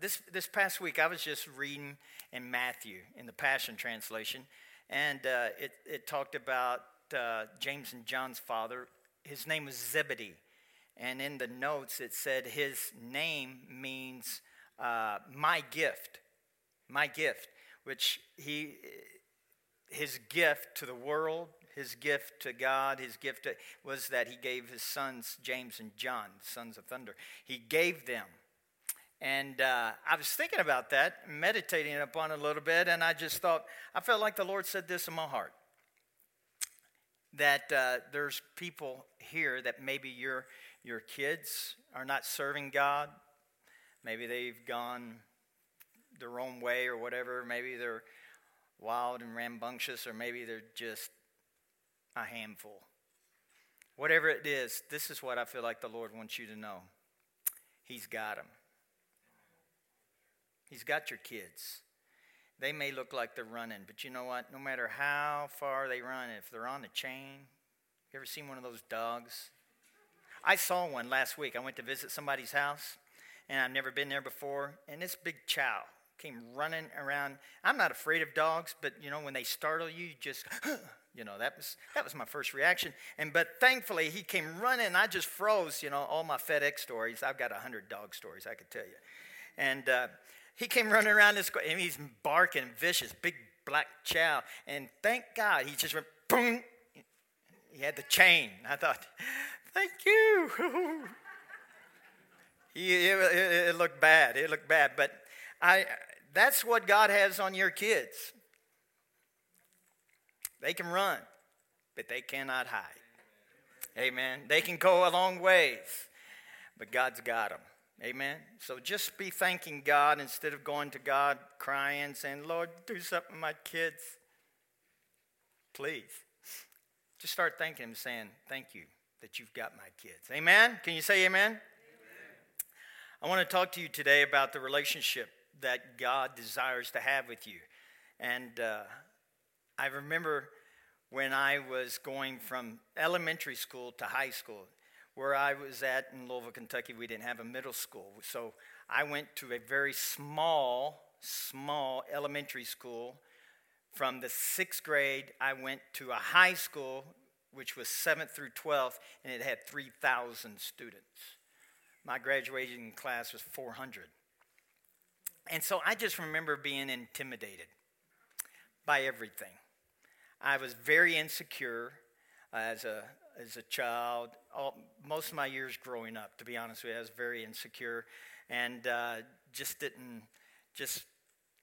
This, this past week, I was just reading in Matthew in the Passion Translation, and uh, it, it talked about uh, James and John's father. His name was Zebedee. And in the notes, it said his name means uh, my gift, my gift, which he, his gift to the world, his gift to God, his gift to, was that he gave his sons, James and John, sons of thunder. He gave them and uh, I was thinking about that, meditating upon it a little bit, and I just thought, I felt like the Lord said this in my heart that uh, there's people here that maybe your, your kids are not serving God. Maybe they've gone their own way or whatever. Maybe they're wild and rambunctious, or maybe they're just a handful. Whatever it is, this is what I feel like the Lord wants you to know He's got them. He's got your kids. They may look like they're running, but you know what? No matter how far they run, if they're on a chain, you ever seen one of those dogs? I saw one last week. I went to visit somebody's house, and I've never been there before. And this big chow came running around. I'm not afraid of dogs, but you know when they startle you, you just, you know, that was that was my first reaction. And but thankfully he came running. I just froze. You know, all my FedEx stories. I've got a hundred dog stories I could tell you, and. Uh, he came running around this, and he's barking vicious, big black chow. And thank God, he just went boom. He had the chain. I thought, thank you. he, it, it, looked bad. It looked bad. But I, that's what God has on your kids. They can run, but they cannot hide. Amen. They can go a long ways, but God's got them. Amen. So just be thanking God instead of going to God crying, saying, Lord, do something with my kids. Please. Just start thanking Him, saying, Thank you that you've got my kids. Amen. Can you say amen? amen? I want to talk to you today about the relationship that God desires to have with you. And uh, I remember when I was going from elementary school to high school where I was at in Louisville, Kentucky, we didn't have a middle school. So I went to a very small, small elementary school. From the sixth grade, I went to a high school, which was seventh through 12th, and it had 3,000 students. My graduating class was 400. And so I just remember being intimidated by everything. I was very insecure as a as a child. All, most of my years growing up, to be honest with you, I was very insecure, and uh, just didn't just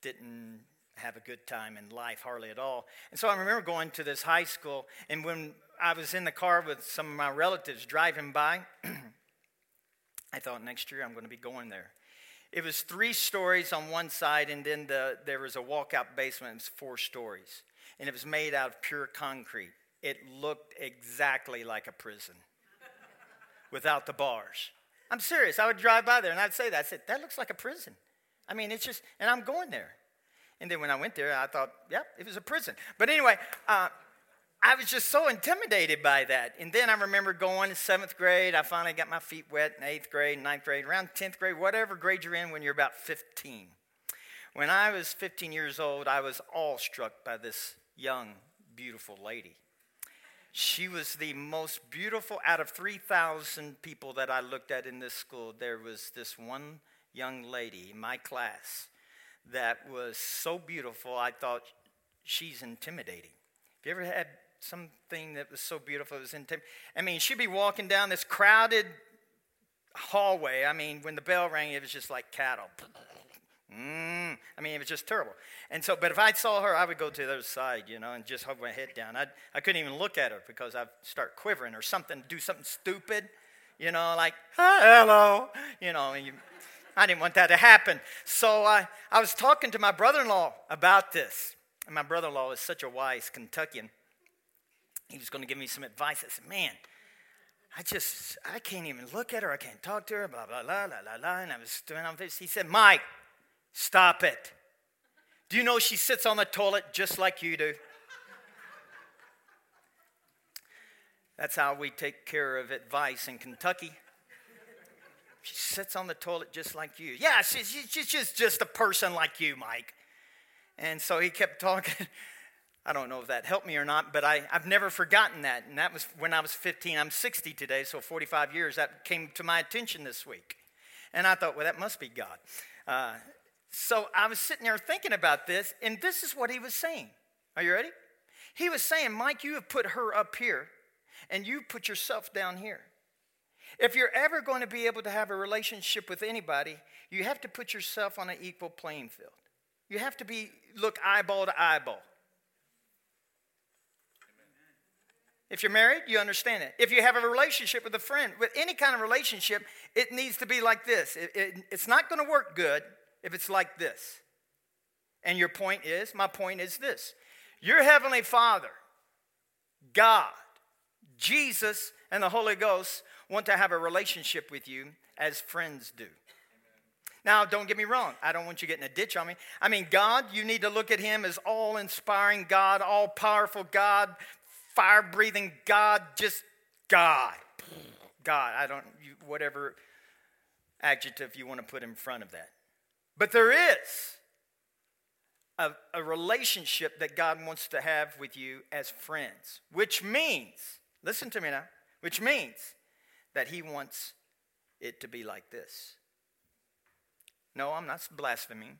didn't have a good time in life hardly at all. And so I remember going to this high school, and when I was in the car with some of my relatives driving by, I thought next year I'm going to be going there. It was three stories on one side, and then the, there was a walkout basement. It was four stories, and it was made out of pure concrete it looked exactly like a prison without the bars. I'm serious. I would drive by there and I'd say that. I said, that looks like a prison. I mean, it's just, and I'm going there. And then when I went there, I thought, yep, it was a prison. But anyway, uh, I was just so intimidated by that. And then I remember going in seventh grade. I finally got my feet wet in eighth grade, ninth grade, around 10th grade, whatever grade you're in when you're about 15. When I was 15 years old, I was awestruck by this young, beautiful lady. She was the most beautiful out of 3,000 people that I looked at in this school. There was this one young lady in my class that was so beautiful, I thought she's intimidating. Have you ever had something that was so beautiful it was intimidating? I mean, she'd be walking down this crowded hallway. I mean, when the bell rang, it was just like cattle. Mm, I mean, it was just terrible. And so, but if I saw her, I would go to the other side, you know, and just hold my head down. I'd, I couldn't even look at her because I'd start quivering or something, do something stupid, you know, like, hello, you know, you, I didn't want that to happen. So I, I was talking to my brother in law about this. And my brother in law is such a wise Kentuckian. He was going to give me some advice. I said, man, I just, I can't even look at her. I can't talk to her, blah, blah, blah, blah, blah, blah. And I was doing all this. He said, Mike, Stop it. Do you know she sits on the toilet just like you do? That's how we take care of advice in Kentucky. She sits on the toilet just like you. Yeah, she's, she's just, just a person like you, Mike. And so he kept talking. I don't know if that helped me or not, but I, I've never forgotten that. And that was when I was 15. I'm 60 today, so 45 years. That came to my attention this week. And I thought, well, that must be God. Uh, so I was sitting there thinking about this, and this is what he was saying. Are you ready? He was saying, Mike, you have put her up here, and you put yourself down here. If you're ever going to be able to have a relationship with anybody, you have to put yourself on an equal playing field. You have to be look eyeball to eyeball. If you're married, you understand it. If you have a relationship with a friend, with any kind of relationship, it needs to be like this. It, it, it's not going to work good if it's like this. And your point is, my point is this your Heavenly Father, God, Jesus, and the Holy Ghost want to have a relationship with you as friends do. Now, don't get me wrong. I don't want you getting a ditch on me. I mean, God, you need to look at Him as all inspiring God, all powerful God, fire breathing God, just God. God, I don't, whatever adjective you want to put in front of that. But there is a, a relationship that God wants to have with you as friends, which means, listen to me now, which means that He wants it to be like this. No, I'm not blaspheming.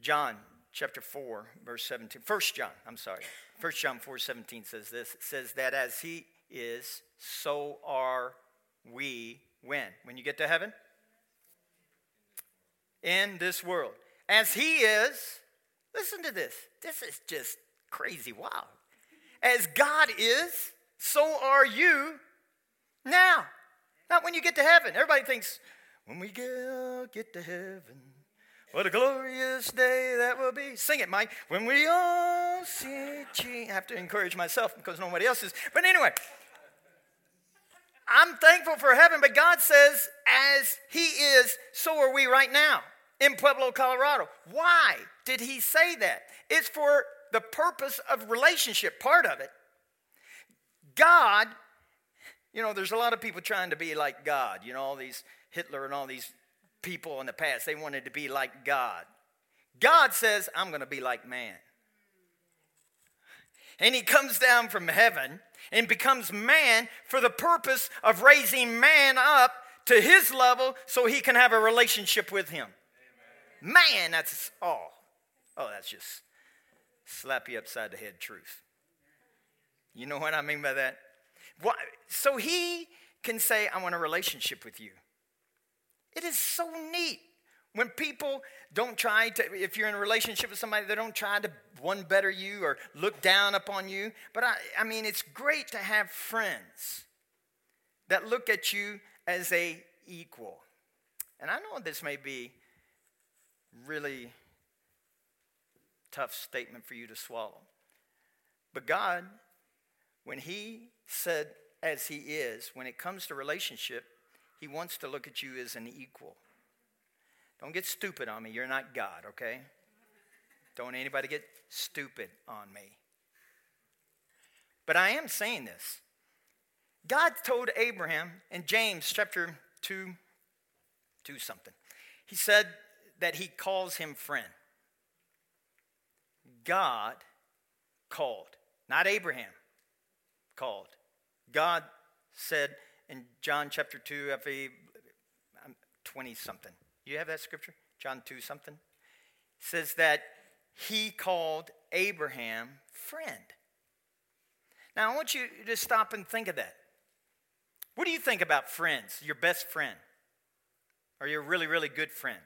John chapter 4, verse 17. First John, I'm sorry. First John 4, 17 says this. It says that as he is, so are we when? When you get to heaven? In this world. As he is, listen to this. This is just crazy. Wow. As God is, so are you now. Not when you get to heaven. Everybody thinks, when we get, get to heaven, what a glorious day that will be. Sing it, Mike. When we all see. I have to encourage myself because nobody else is. But anyway, I'm thankful for heaven, but God says, as He is, so are we right now in Pueblo, Colorado. Why did He say that? It's for the purpose of relationship, part of it. God, you know, there's a lot of people trying to be like God, you know, all these Hitler and all these people in the past. They wanted to be like God. God says, I'm going to be like man. And he comes down from heaven and becomes man for the purpose of raising man up to his level so he can have a relationship with him. Man, that's all. Oh. oh, that's just slap you upside the head truth. You know what I mean by that? What, so he can say, I want a relationship with you. It is so neat when people don't try to, if you're in a relationship with somebody, they don't try to one better you or look down upon you. But I, I mean, it's great to have friends that look at you as a equal. And I know this may be really tough statement for you to swallow. But God, when He said, as He is, when it comes to relationship, he wants to look at you as an equal. Don't get stupid on me. You're not God, okay? Don't anybody get stupid on me. But I am saying this. God told Abraham in James chapter 2, 2 something. He said that he calls him friend. God called, not Abraham called. God said, in John chapter 2, of a um, 20 something. You have that scripture? John 2 something? says that he called Abraham friend. Now, I want you to stop and think of that. What do you think about friends, your best friend, or your really, really good friend?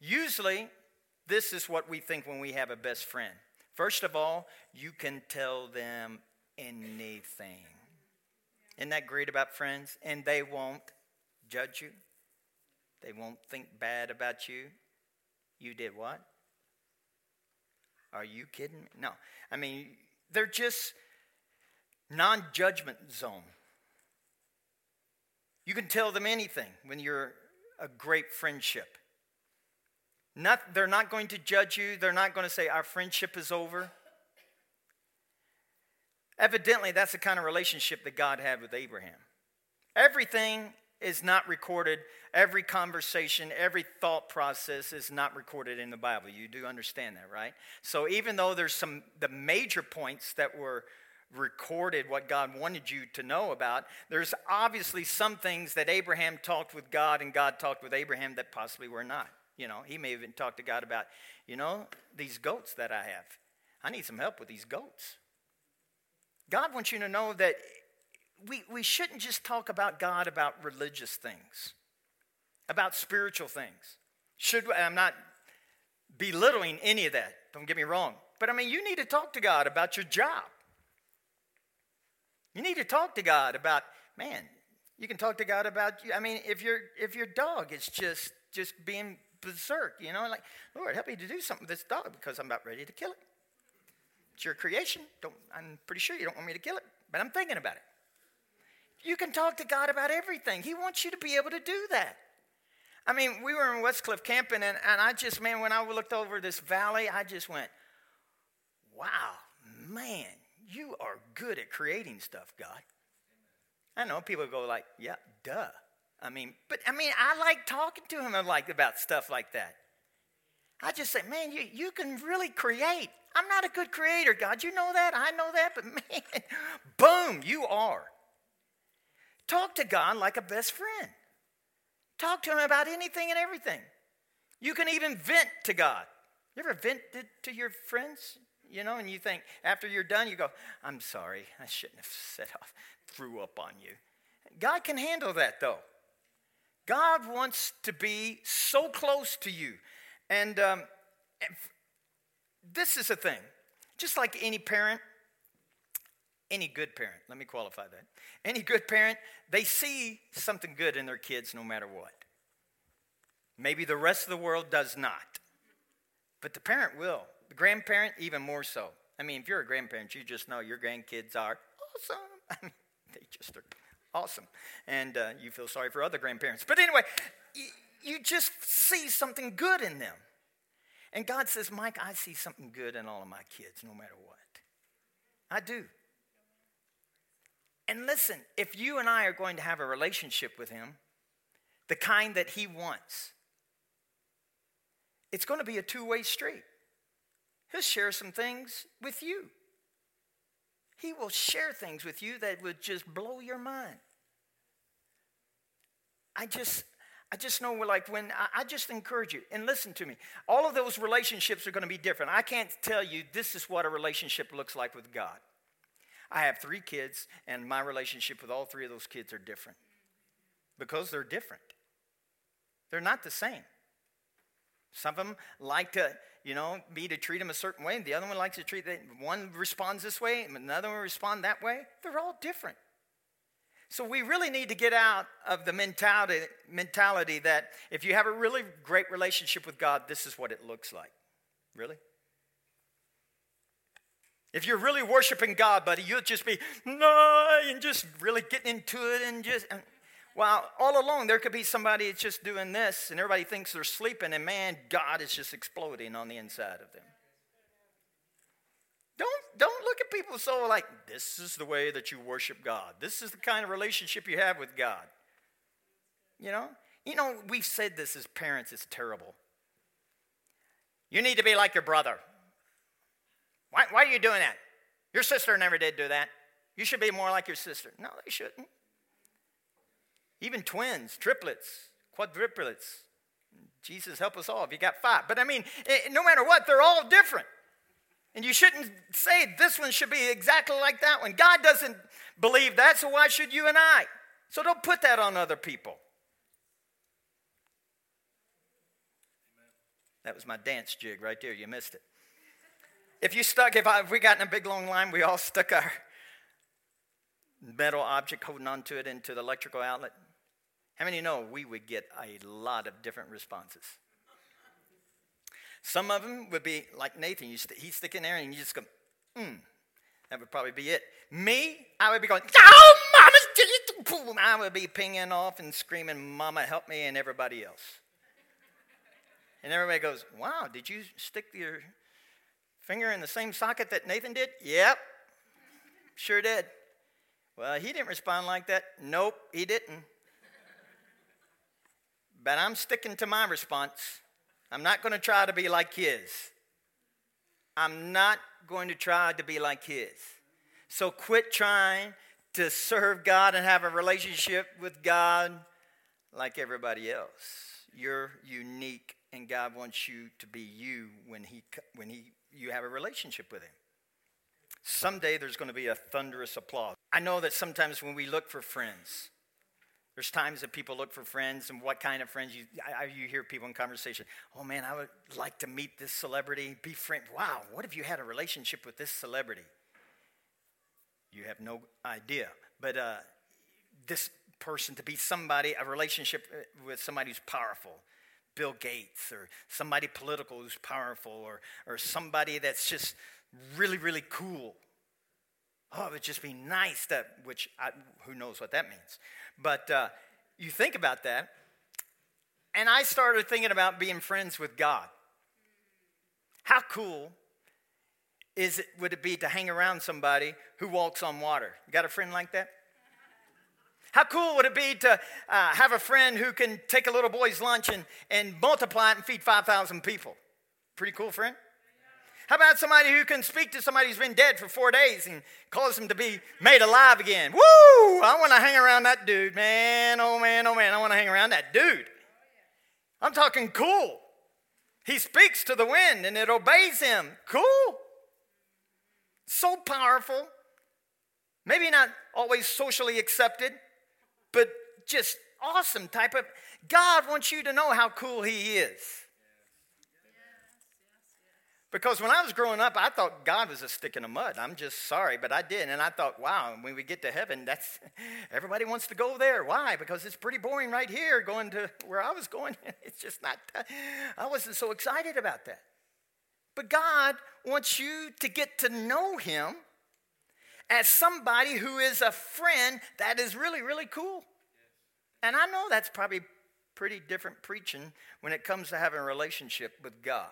Usually, this is what we think when we have a best friend. First of all, you can tell them anything. Isn't that great about friends? And they won't judge you, they won't think bad about you. You did what? Are you kidding me? No. I mean, they're just non judgment zone. You can tell them anything when you're a great friendship. Not, they're not going to judge you. They're not going to say, Our friendship is over. Evidently, that's the kind of relationship that God had with Abraham. Everything is not recorded. Every conversation, every thought process is not recorded in the Bible. You do understand that, right? So even though there's some the major points that were recorded what God wanted you to know about, there's obviously some things that Abraham talked with God and God talked with Abraham that possibly were not. You know, he may even talk to God about, you know, these goats that I have. I need some help with these goats. God wants you to know that we, we shouldn't just talk about God about religious things, about spiritual things. Should I'm not belittling any of that. Don't get me wrong. But I mean, you need to talk to God about your job. You need to talk to God about, man, you can talk to God about. I mean, if your if your dog is just just being berserk, you know, like, Lord, help me to do something with this dog because I'm about ready to kill it. It's your creation. Don't, I'm pretty sure you don't want me to kill it, but I'm thinking about it. You can talk to God about everything. He wants you to be able to do that. I mean, we were in Westcliffe camping, and, and I just, man, when I looked over this valley, I just went, wow, man, you are good at creating stuff, God. I know people go like, yeah, duh. I mean, but I mean, I like talking to him like about stuff like that. I just say, man, you, you can really create. I'm not a good creator, God. You know that. I know that. But man, boom, you are. Talk to God like a best friend. Talk to him about anything and everything. You can even vent to God. You ever vented to your friends? You know, and you think after you're done, you go, I'm sorry, I shouldn't have set off, threw up on you. God can handle that though. God wants to be so close to you. And um, this is a thing. Just like any parent, any good parent, let me qualify that. Any good parent, they see something good in their kids no matter what. Maybe the rest of the world does not, but the parent will. The grandparent, even more so. I mean, if you're a grandparent, you just know your grandkids are awesome. I mean, they just are awesome. And uh, you feel sorry for other grandparents. But anyway, you just see something good in them. And God says, Mike, I see something good in all of my kids, no matter what. I do. And listen, if you and I are going to have a relationship with Him, the kind that He wants, it's going to be a two way street. He'll share some things with you. He will share things with you that would just blow your mind. I just, I just know we're like when I, I just encourage you and listen to me. All of those relationships are going to be different. I can't tell you this is what a relationship looks like with God. I have three kids, and my relationship with all three of those kids are different because they're different. They're not the same. Some of them like to, you know, me to treat them a certain way, and the other one likes to treat them. One responds this way, and another one responds that way. They're all different. So we really need to get out of the mentality, mentality that if you have a really great relationship with God, this is what it looks like. Really? If you're really worshiping God, buddy, you'll just be no and just really getting into it and just and, well, all along there could be somebody that's just doing this and everybody thinks they're sleeping and man, God is just exploding on the inside of them. Don't don't look at people so like this is the way that you worship God. This is the kind of relationship you have with God. You know? You know, we've said this as parents, it's terrible. You need to be like your brother. Why, why are you doing that? Your sister never did do that. You should be more like your sister. No, they shouldn't. Even twins, triplets, quadruplets. Jesus help us all if you got five. But I mean, eh, no matter what, they're all different. And you shouldn't say this one should be exactly like that one. God doesn't believe that, so why should you and I? So don't put that on other people. That was my dance jig right there. You missed it. If you stuck, if, I, if we got in a big long line, we all stuck our metal object holding onto it into the electrical outlet. How many know we would get a lot of different responses? Some of them would be like Nathan. You st- he's sticking there and you just go, hmm. That would probably be it. Me, I would be going, oh, mama, I would be pinging off and screaming, mama, help me, and everybody else. And everybody goes, wow, did you stick your Finger in the same socket that Nathan did? Yep, sure did. Well, he didn't respond like that. Nope, he didn't. but I'm sticking to my response. I'm not going to try to be like his. I'm not going to try to be like his. So quit trying to serve God and have a relationship with God like everybody else. You're unique, and God wants you to be you when he, when he, you have a relationship with Him. Someday there's going to be a thunderous applause. I know that sometimes when we look for friends, there's times that people look for friends and what kind of friends you, I, you hear people in conversation. Oh man, I would like to meet this celebrity, be friend. Wow, what if you had a relationship with this celebrity? You have no idea. But uh, this person to be somebody, a relationship uh, with somebody who's powerful, Bill Gates, or somebody political who's powerful, or, or somebody that's just really, really cool. Oh, it would just be nice that, which I, who knows what that means. But uh, you think about that, and I started thinking about being friends with God. How cool is it, would it be to hang around somebody who walks on water? You got a friend like that? How cool would it be to uh, have a friend who can take a little boy's lunch and, and multiply it and feed 5,000 people? Pretty cool friend? How about somebody who can speak to somebody who's been dead for four days and cause them to be made alive again? Woo! I want to hang around that dude, man. Oh, man, oh, man. I want to hang around that dude. I'm talking cool. He speaks to the wind and it obeys him. Cool. So powerful. Maybe not always socially accepted, but just awesome type of. God wants you to know how cool He is. Because when I was growing up, I thought God was a stick in the mud. I'm just sorry, but I did. And I thought, wow, when we get to heaven, that's everybody wants to go there. Why? Because it's pretty boring right here going to where I was going. It's just not, I wasn't so excited about that. But God wants you to get to know Him as somebody who is a friend that is really, really cool. And I know that's probably pretty different preaching when it comes to having a relationship with God.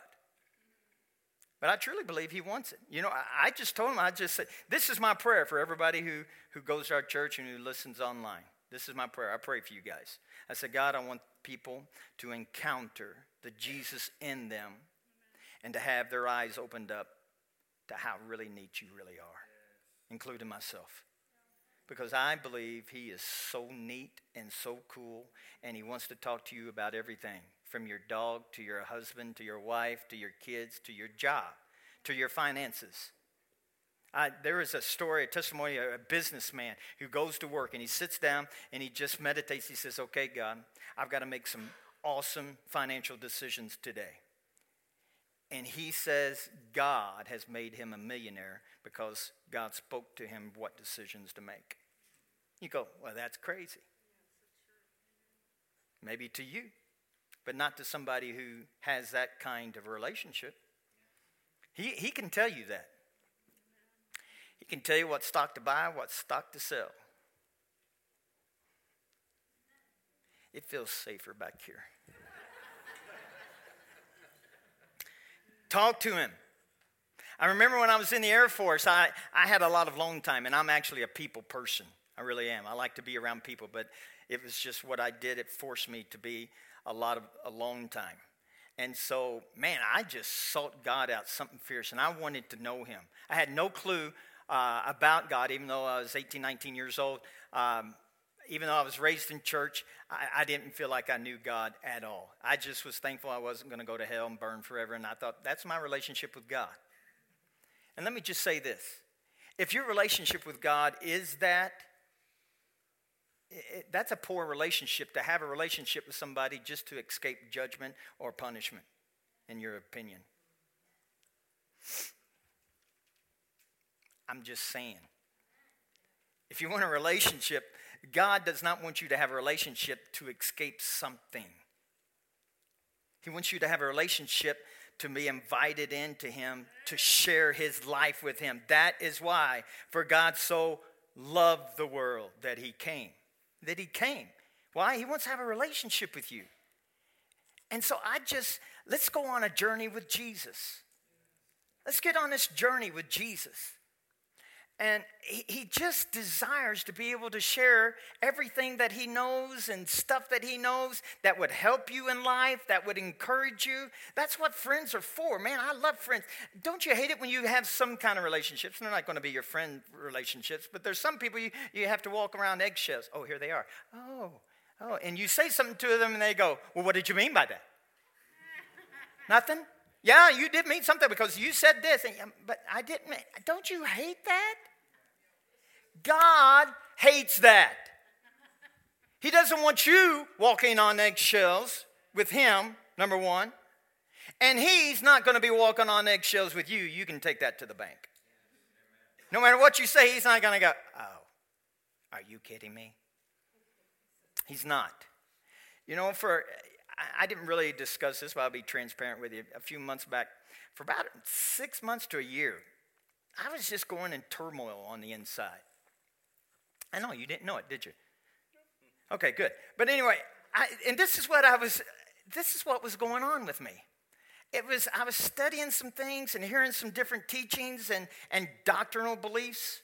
But I truly believe he wants it. You know, I, just told him, I just said, this is my prayer for everybody who, who goes to our church and who listens online. This is my prayer. I pray for you guys. I said, God, I want people to encounter the Jesus in them and to have their eyes opened up to how really neat you really are including myself. Because I believe he is so neat and so cool, and he wants to talk to you about everything from your dog to your husband to your wife to your kids to your job to your finances. I, there is a story, a testimony, a businessman who goes to work and he sits down and he just meditates. He says, Okay, God, I've got to make some awesome financial decisions today. And he says God has made him a millionaire because God spoke to him what decisions to make. You go, well, that's crazy. Maybe to you, but not to somebody who has that kind of relationship. He, he can tell you that. He can tell you what stock to buy, what stock to sell. It feels safer back here. Talk to him. I remember when I was in the Air Force, I, I had a lot of alone time, and I'm actually a people person. I really am. I like to be around people, but it was just what I did. It forced me to be a lot of alone time. And so, man, I just sought God out something fierce, and I wanted to know Him. I had no clue uh, about God, even though I was 18, 19 years old. Um, even though I was raised in church, I, I, didn't feel like I knew God at all. I just was thankful I wasn't going to go to hell and burn forever, and I thought, that's my relationship with God. And let me just say this if your relationship with God is that, it, that's a poor relationship to have a relationship with somebody just to escape judgment or punishment, in your opinion. I'm just saying. If you want a relationship, God does not want you to have a relationship to escape something. He wants you to have a relationship to be invited into him to share his life with him. That is why, for God so loved the world that he came. That he came. Why? He wants to have a relationship with you. And so I just, let's go on a journey with Jesus. Let's get on this journey with Jesus. And he, just desires to be able to share everything that he knows and stuff that he knows that would help you in life, that would encourage you. That's what friends are for. Man, I love friends. Don't you hate it when you have some kind of relationships? They're not going to be your friend relationships, but there's some people you, you have to walk around eggshells. Oh, here they are. Oh, oh. And you say something to them and they go, Well, what did you mean by that? Nothing? Yeah, you did mean something because you said this, and, but I didn't. Don't you hate that? God hates that. He doesn't want you walking on eggshells with Him, number one. And He's not going to be walking on eggshells with you. You can take that to the bank. No matter what you say, He's not going to go, Oh, are you kidding me? He's not. You know, for I didn't really discuss this, but I'll be transparent with you. A few months back, for about six months to a year, I was just going in turmoil on the inside. I know you didn't know it, did you? Okay, good. But anyway, I, and this is what I was. This is what was going on with me. It was I was studying some things and hearing some different teachings and and doctrinal beliefs,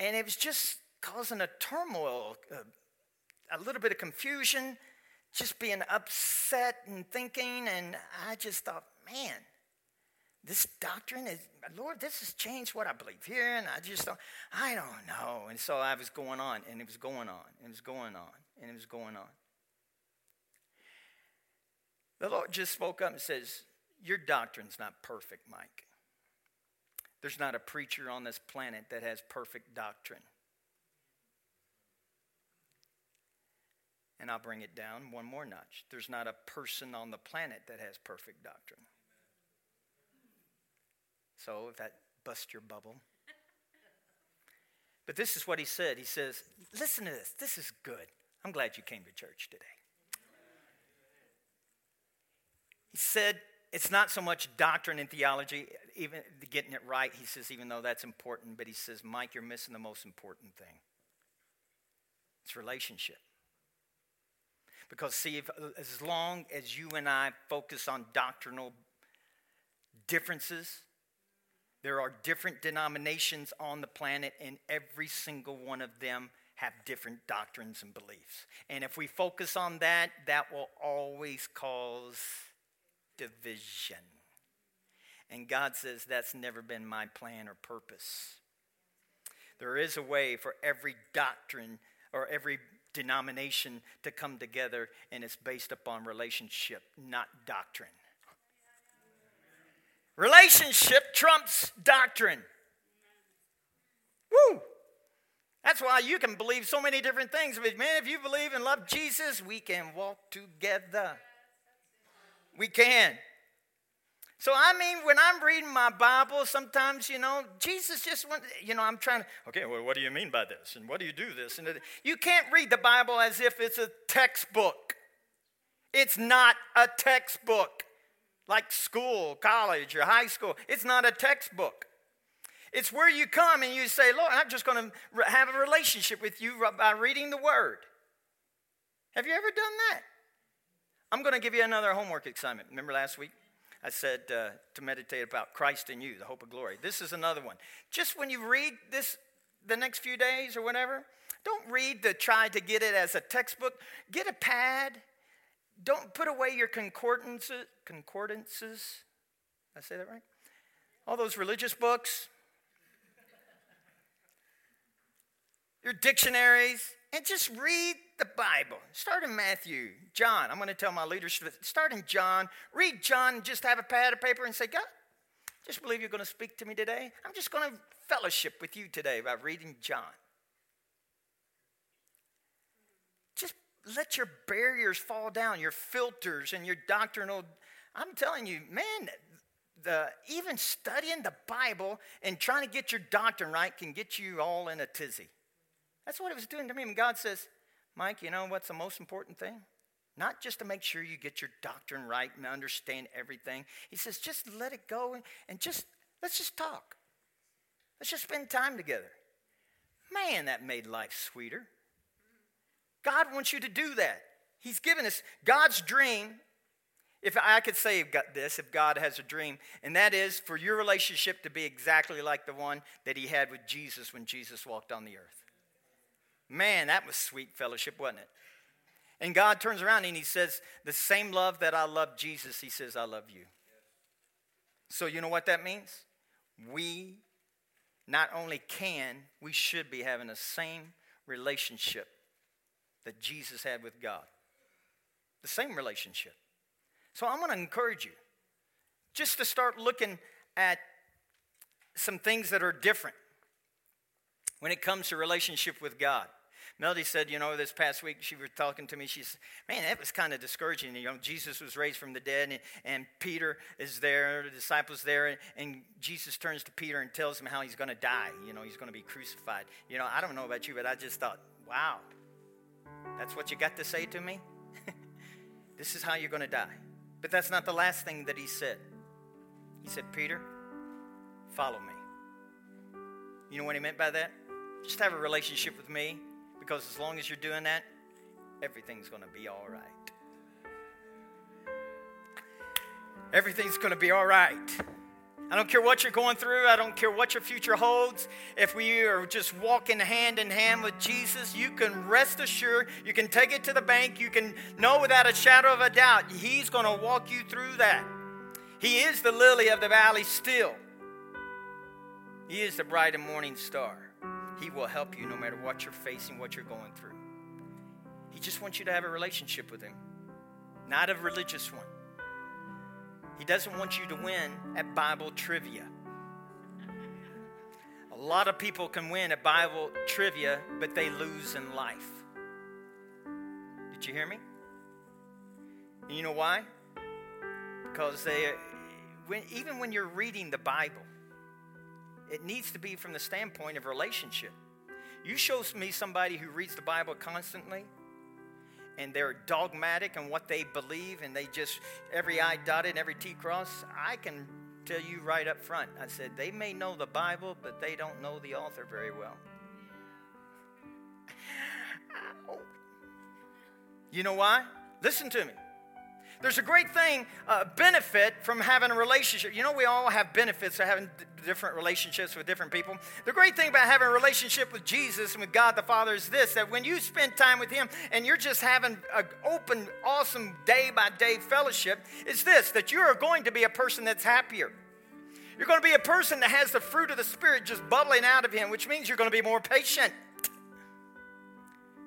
and it was just causing a turmoil, a, a little bit of confusion just being upset and thinking, and I just thought, man, this doctrine is, Lord, this has changed what I believe here, and I just thought, I don't know. And so I was going on, and it was going on, and it was going on, and it was going on. The Lord just spoke up and says, Your doctrine's not perfect, Mike. There's not a preacher on this planet that has perfect doctrine. And I'll bring it down one more notch. There's not a person on the planet that has perfect doctrine. So if that busts your bubble. But this is what he said. He says, Listen to this. This is good. I'm glad you came to church today. He said, It's not so much doctrine and theology, even getting it right. He says, even though that's important, but he says, Mike, you're missing the most important thing. It's relationship. Because, see, if, as long as you and I focus on doctrinal differences, there are different denominations on the planet, and every single one of them have different doctrines and beliefs. And if we focus on that, that will always cause division. And God says that's never been my plan or purpose. There is a way for every doctrine or every denomination to come together, and it's based upon relationship, not doctrine. Relationship trumps doctrine. Woo! That's why you can believe so many different things. But man, if you believe and love Jesus, we can walk together. We can. So, I mean, when I'm reading my Bible, sometimes, you know, Jesus just went, you know, I'm trying to, okay, well, what do you mean by this? And what do you do this? And you can't read the Bible as if it's a textbook. It's not a textbook like school, college, or high school. It's not a textbook. It's where you come and you say, Lord, I'm just going to have a relationship with you by reading the Word. Have you ever done that? I'm going to give you another homework assignment. Remember last week? I said uh, to meditate about Christ in you, the hope of glory. This is another one. Just when you read this the next few days or whatever, don't read to try to get it as a textbook. Get a pad. Don't put away your concordances. Concordances. Did I say that right? All those religious books. your dictionaries and just read the Bible. Start in Matthew, John. I'm going to tell my leadership, start in John. Read John and just have a pad of paper and say, God, just believe you're going to speak to me today. I'm just going to fellowship with you today by reading John. Just let your barriers fall down, your filters and your doctrinal. I'm telling you, man, the, even studying the Bible and trying to get your doctrine right can get you all in a tizzy. That's what it was doing to me. And God says, Mike, you know what's the most important thing? Not just to make sure you get your doctrine right and understand everything. He says, just let it go and just, let's just talk. Let's just spend time together. Man, that made life sweeter. God wants you to do that. He's given us God's dream If I could say this, if God has a dream, and that is for your relationship to be exactly like the one that he had with Jesus when Jesus walked on the earth. Man, that was sweet fellowship, wasn't it? And God turns around and he says, The same love that I love Jesus, he says, I love you. So, you know what that means? We not only can, we should be having the same relationship that Jesus had with God. The same relationship. So I'm going to encourage you just to start looking at some things that are different when it comes to relationship with God. Melody said, you know, this past week she was talking to me. She said, man, that was kind of discouraging. You know, Jesus was raised from the dead, and, and Peter is there, the disciples there, and, and Jesus turns to Peter and tells him how he's going to die. You know, he's going to be crucified. You know, I don't know about you, but I just thought, wow, that's what you got to say to me? this is how you're going to die. But that's not the last thing that he said. He said, Peter, follow me. You know what he meant by that? Just have a relationship with me because as long as you're doing that, everything's going to be all right. Everything's going to be all right. I don't care what you're going through. I don't care what your future holds. If we are just walking hand in hand with Jesus, you can rest assured. You can take it to the bank. You can know without a shadow of a doubt He's going to walk you through that. He is the lily of the valley still. He is the bright and morning star. He will help you no matter what you're facing, what you're going through. He just wants you to have a relationship with Him, not a religious one. He doesn't want you to win at Bible trivia. A lot of people can win at Bible trivia, but they lose in life. Did you hear me? And you know why? Because they, when, even when you're reading the Bible, it needs to be from the standpoint of relationship. You show me somebody who reads the Bible constantly, and they're dogmatic in what they believe and they just every I dotted and every T crossed, I can tell you right up front. I said, they may know the Bible, but they don't know the author very well. You know why? Listen to me. There's a great thing, uh, benefit from having a relationship. You know, we all have benefits of having d- different relationships with different people. The great thing about having a relationship with Jesus and with God the Father is this that when you spend time with Him and you're just having an open, awesome day by day fellowship, is this that you are going to be a person that's happier. You're going to be a person that has the fruit of the Spirit just bubbling out of Him, which means you're going to be more patient.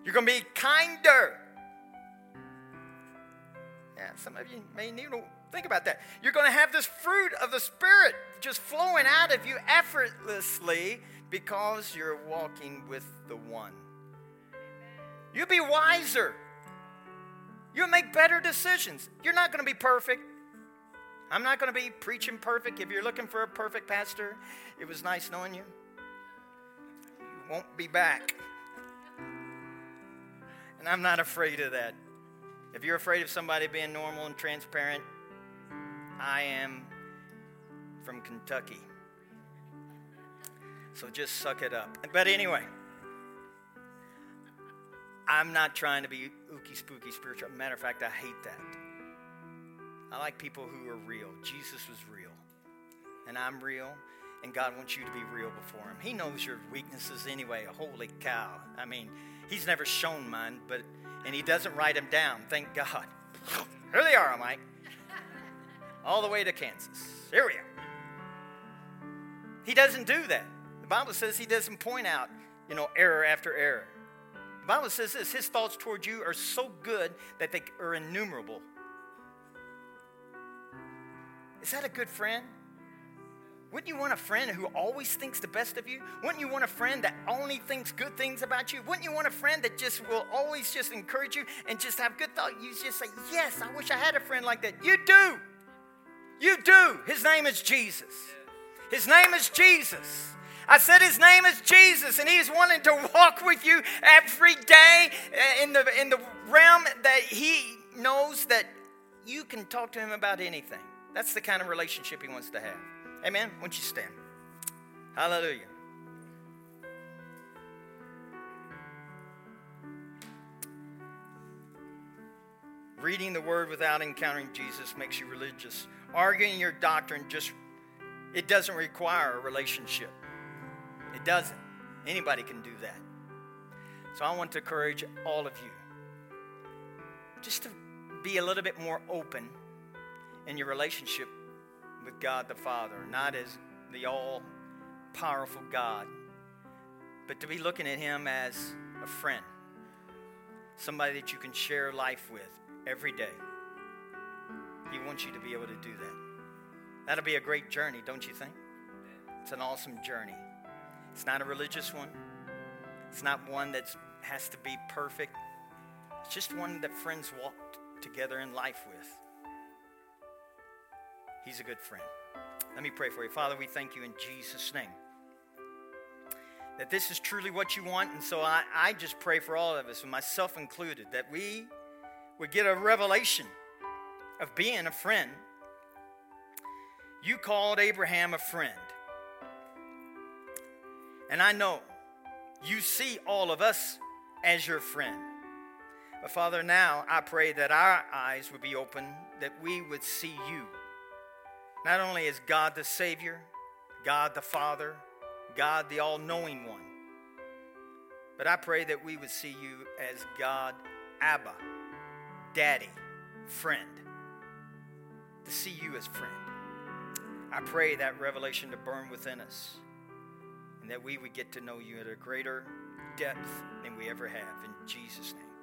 You're going to be kinder. Yeah, some of you may need to think about that. You're going to have this fruit of the Spirit just flowing out of you effortlessly because you're walking with the one. You'll be wiser. You'll make better decisions. You're not going to be perfect. I'm not going to be preaching perfect. If you're looking for a perfect pastor, it was nice knowing you. You won't be back. And I'm not afraid of that. If you're afraid of somebody being normal and transparent, I am from Kentucky. So just suck it up. But anyway, I'm not trying to be ooky spooky spiritual. Matter of fact, I hate that. I like people who are real. Jesus was real, and I'm real, and God wants you to be real before Him. He knows your weaknesses anyway. Holy cow. I mean, He's never shown mine, but and he doesn't write them down. Thank God. Here they are, Mike. All the way to Kansas. Here we are. He doesn't do that. The Bible says he doesn't point out, you know, error after error. The Bible says this his thoughts toward you are so good that they are innumerable. Is that a good friend? Wouldn't you want a friend who always thinks the best of you? Wouldn't you want a friend that only thinks good things about you? Wouldn't you want a friend that just will always just encourage you and just have good thoughts? You just say, Yes, I wish I had a friend like that. You do. You do. His name is Jesus. His name is Jesus. I said his name is Jesus, and he's wanting to walk with you every day eh, in the, in the realm that he knows that you can talk to him about anything. That's the kind of relationship he wants to have. Amen. Won't you stand? Hallelujah. Reading the word without encountering Jesus makes you religious. Arguing your doctrine just it doesn't require a relationship. It doesn't. Anybody can do that. So I want to encourage all of you just to be a little bit more open in your relationship with God the Father, not as the all powerful God, but to be looking at Him as a friend, somebody that you can share life with every day. He wants you to be able to do that. That'll be a great journey, don't you think? It's an awesome journey. It's not a religious one. It's not one that has to be perfect. It's just one that friends walk together in life with. He's a good friend. Let me pray for you. Father, we thank you in Jesus' name that this is truly what you want. And so I, I just pray for all of us, and myself included, that we would get a revelation of being a friend. You called Abraham a friend. And I know you see all of us as your friend. But Father, now I pray that our eyes would be open, that we would see you not only as God the Savior, God the Father, God the all knowing one, but I pray that we would see you as God, Abba, Daddy, friend, to see you as friend. I pray that revelation to burn within us and that we would get to know you at a greater depth than we ever have. In Jesus' name.